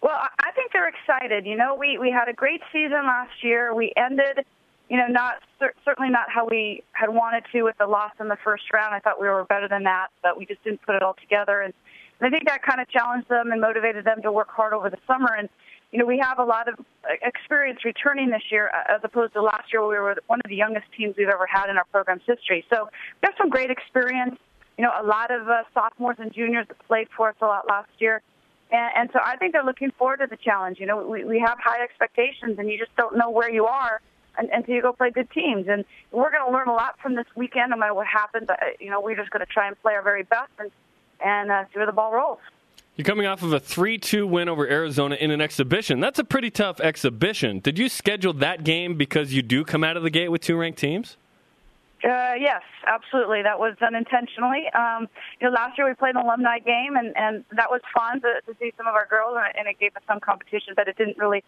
Speaker 7: Well, I think they're excited. You know, we, we had a great season last year. We ended, you know, not certainly not how we had wanted to with the loss in the first round. I thought we were better than that, but we just didn't put it all together. And, and I think that kind of challenged them and motivated them to work hard over the summer. And you know, we have a lot of experience returning this year as opposed to last year where we were one of the youngest teams we've ever had in our program's history. So we have some great experience. You know, a lot of uh, sophomores and juniors that played for us a lot last year. And, and so I think they're looking forward to the challenge. You know, we, we have high expectations and you just don't know where you are until you go play good teams. And we're going to learn a lot from this weekend no matter what happens. Uh, you know, we're just going to try and play our very best and, and uh, see where the ball rolls.
Speaker 2: You're coming off of a 3 2 win over Arizona in an exhibition. That's a pretty tough exhibition. Did you schedule that game because you do come out of the gate with two ranked teams?
Speaker 7: Uh, yes, absolutely. That was done intentionally. Um, you know, last year we played an alumni game, and, and that was fun to, to see some of our girls, and it gave us some competition, but it didn't really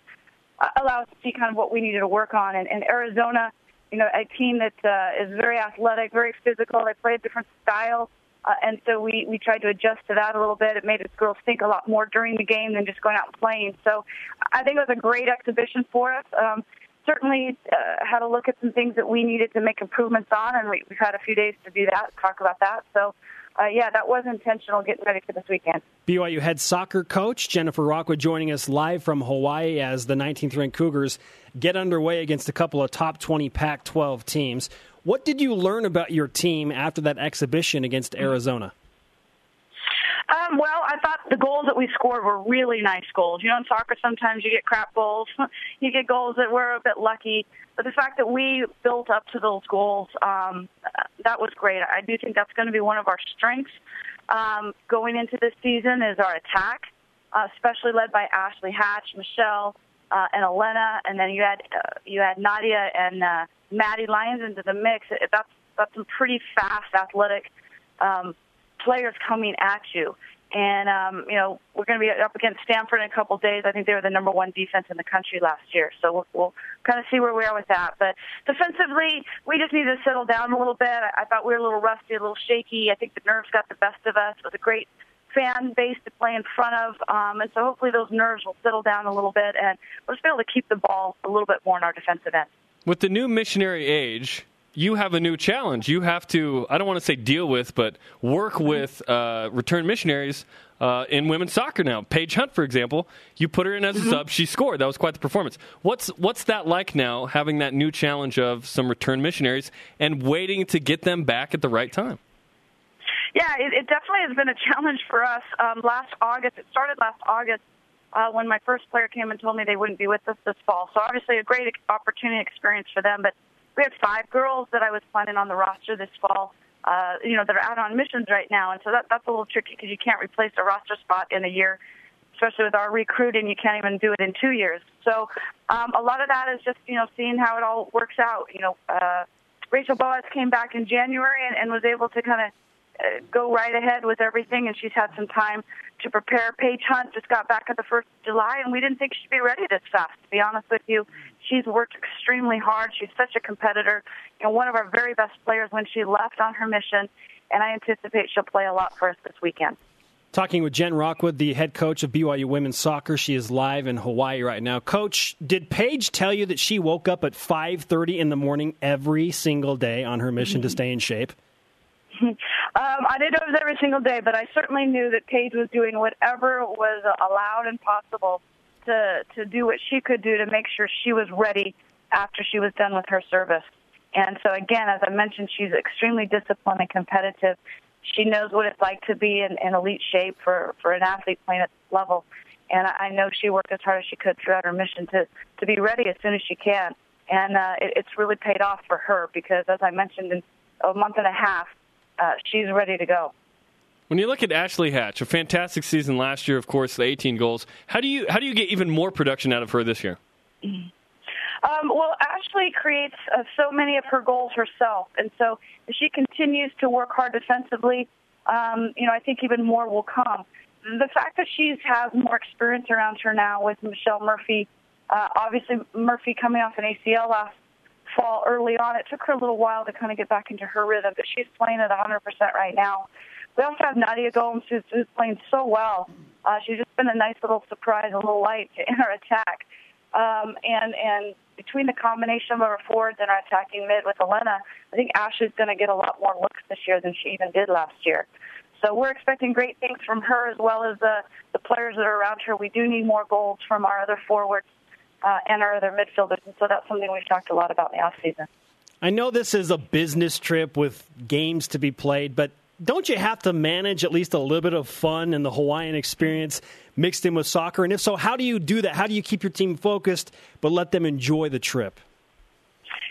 Speaker 7: allow us to see kind of what we needed to work on. And, and Arizona, you know, a team that uh, is very athletic, very physical. They play a different style. Uh, and so we, we tried to adjust to that a little bit. It made us girls think a lot more during the game than just going out and playing. So I think it was a great exhibition for us. Um, certainly uh, had a look at some things that we needed to make improvements on, and we, we've had a few days to do that, talk about that. So, uh, yeah, that was intentional getting ready for this weekend.
Speaker 1: BYU head soccer coach Jennifer Rockwood joining us live from Hawaii as the 19th ranked Cougars get underway against a couple of top 20 Pac 12 teams. What did you learn about your team after that exhibition against Arizona?
Speaker 7: Um, well, I thought the goals that we scored were really nice goals. You know, in soccer, sometimes you get crap goals. you get goals that were a bit lucky. But the fact that we built up to those goals, um, that was great. I do think that's going to be one of our strengths um, going into this season is our attack, uh, especially led by Ashley Hatch, Michelle, uh, and Elena, and then you had uh, you had Nadia and uh, Maddie Lyons into the mix. That's that's some pretty fast, athletic um, players coming at you. And um, you know we're going to be up against Stanford in a couple days. I think they were the number one defense in the country last year, so we'll, we'll kind of see where we are with that. But defensively, we just need to settle down a little bit. I, I thought we were a little rusty, a little shaky. I think the nerves got the best of us. It was a great fan base to play in front of, um, and so hopefully those nerves will settle down a little bit, and we'll just be able to keep the ball a little bit more in our defensive end.
Speaker 2: With the new missionary age, you have a new challenge. You have to, I don't want to say deal with, but work with uh, return missionaries uh, in women's soccer now. Paige Hunt, for example, you put her in as a sub, she scored. That was quite the performance. What's what's that like now, having that new challenge of some return missionaries and waiting to get them back at the right time?
Speaker 7: Yeah, it, it definitely has been a challenge for us. Um, last August, it started last August uh, when my first player came and told me they wouldn't be with us this fall. So obviously a great opportunity experience for them. But we had five girls that I was planning on the roster this fall. Uh, you know, that are out on missions right now, and so that that's a little tricky because you can't replace a roster spot in a year, especially with our recruiting. You can't even do it in two years. So um, a lot of that is just you know seeing how it all works out. You know, uh, Rachel Boaz came back in January and, and was able to kind of uh, go right ahead with everything, and she's had some time to prepare. Paige Hunt just got back at the first of July, and we didn't think she'd be ready this fast. To be honest with you, she's worked extremely hard. She's such a competitor. and one of our very best players when she left on her mission, and I anticipate she'll play a lot for us this weekend.
Speaker 1: Talking with Jen Rockwood, the head coach of BYU women's soccer. She is live in Hawaii right now. Coach, did Paige tell you that she woke up at 5:30 in the morning every single day on her mission to stay in shape?
Speaker 7: um, I didn't know it was every single day, but I certainly knew that Paige was doing whatever was allowed and possible to to do what she could do to make sure she was ready after she was done with her service. And so again, as I mentioned, she's extremely disciplined and competitive. She knows what it's like to be in, in elite shape for for an athlete playing at this level. And I know she worked as hard as she could throughout her mission to to be ready as soon as she can. And uh, it, it's really paid off for her because, as I mentioned, in a month and a half, uh, she's ready to go.
Speaker 2: When you look at Ashley Hatch, a fantastic season last year, of course, the 18 goals. How do you how do you get even more production out of her this year?
Speaker 7: Um, well, Ashley creates uh, so many of her goals herself, and so if she continues to work hard defensively, um, you know, I think even more will come. The fact that she has more experience around her now with Michelle Murphy, uh, obviously Murphy coming off an ACL last fall early on. It took her a little while to kind of get back into her rhythm, but she's playing at 100% right now. We also have Nadia Gomes, who's, who's playing so well. Uh, she's just been a nice little surprise, a little light in our attack. Um, and and between the combination of our forwards and our attacking mid with Elena, I think Ashley's going to get a lot more looks this year than she even did last year. So we're expecting great things from her as well as the the players that are around her. We do need more goals from our other forwards uh, and our other midfielders. And so that's something we've talked a lot about in the off season.
Speaker 1: I know this is a business trip with games to be played, but don't you have to manage at least a little bit of fun and the Hawaiian experience mixed in with soccer? And if so, how do you do that? How do you keep your team focused but let them enjoy the trip?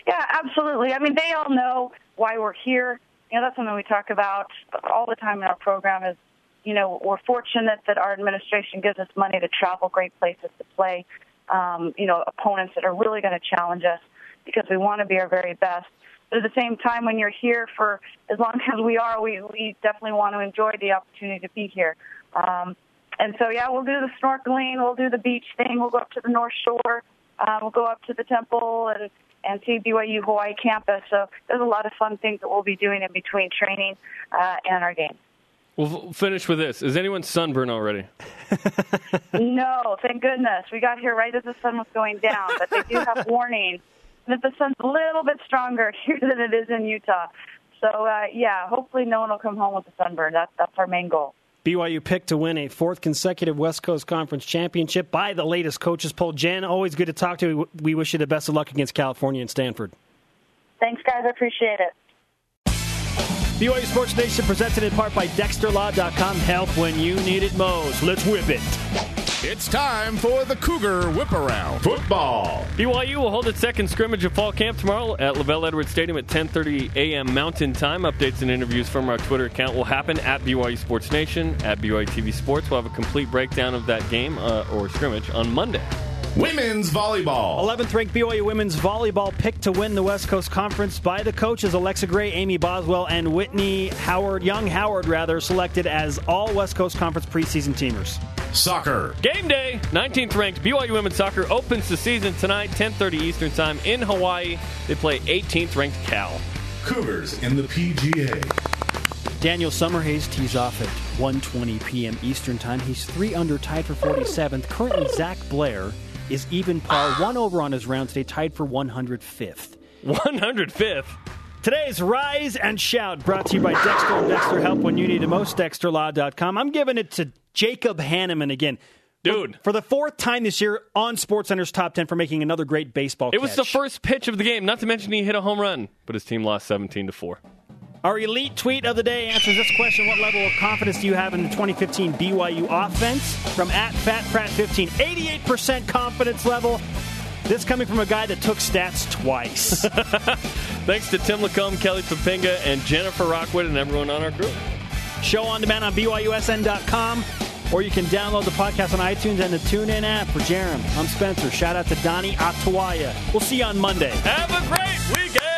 Speaker 7: Yeah, absolutely. I mean, they all know why we're here. You know, that's something we talk about all the time in our program is, you know, we're fortunate that our administration gives us money to travel great places to play um, you know, opponents that are really going to challenge us because we want to be our very best. But at the same time, when you're here for as long as we are, we, we definitely want to enjoy the opportunity to be here. Um, and so, yeah, we'll do the snorkeling, we'll do the beach thing, we'll go up to the North Shore, uh, we'll go up to the temple and, and see BYU Hawaii campus. So there's a lot of fun things that we'll be doing in between training uh, and our games.
Speaker 2: We'll finish with this. Is anyone sunburned already?
Speaker 7: no, thank goodness. We got here right as the sun was going down, but they do have warnings that the sun's a little bit stronger here than it is in Utah. So, uh, yeah, hopefully no one will come home with a sunburn. That's, that's our main goal.
Speaker 1: BYU picked to win a fourth consecutive West Coast Conference championship by the latest coaches poll. Jen, always good to talk to you. We wish you the best of luck against California and Stanford.
Speaker 7: Thanks, guys. I appreciate it.
Speaker 1: BYU Sports Nation presented in part by DexterLaw.com. Help when you need it most. Let's whip it.
Speaker 3: It's time for the Cougar Whip Around Football.
Speaker 2: BYU will hold its second scrimmage of fall camp tomorrow at LaVell Edwards Stadium at 10:30 a.m. Mountain Time. Updates and interviews from our Twitter account will happen at BYU Sports Nation at BYU TV Sports. We'll have a complete breakdown of that game uh, or scrimmage on Monday.
Speaker 3: Women's volleyball.
Speaker 1: 11th ranked BYU women's volleyball picked to win the West Coast Conference by the coaches Alexa Gray, Amy Boswell, and Whitney Howard, Young Howard rather, selected as all West Coast Conference preseason teamers.
Speaker 3: Soccer.
Speaker 2: Game day. 19th ranked BYU women's soccer opens the season tonight, 10:30 Eastern Time in Hawaii. They play 18th ranked Cal.
Speaker 3: Cougars in the PGA.
Speaker 1: Daniel Summerhays tees off at 1:20 p.m. Eastern Time. He's three under, tied for 47th. Currently, Zach Blair is even par, one over on his round today, tied for 105th.
Speaker 2: 105th.
Speaker 1: Today's Rise and Shout brought to you by Dexter and Dexter Help when you need it most. DexterLaw.com. I'm giving it to Jacob Hanneman again.
Speaker 2: Dude.
Speaker 1: For the fourth time this year on SportsCenter's top 10 for making another great baseball
Speaker 2: It was the first pitch of the game. Not to mention he hit a home run, but his team lost 17 to 4.
Speaker 1: Our elite tweet of the day answers this question What level of confidence do you have in the 2015 BYU offense? From at FatPrat15, 88% confidence level. This coming from a guy that took stats twice.
Speaker 2: Thanks to Tim LaComb, Kelly Poppinga, and Jennifer Rockwood, and everyone on our group.
Speaker 1: Show on demand on BYUSN.com, or you can download the podcast on iTunes and the TuneIn app. For Jarom, I'm Spencer. Shout out to Donnie Atawaya. We'll see you on Monday.
Speaker 2: Have a great weekend.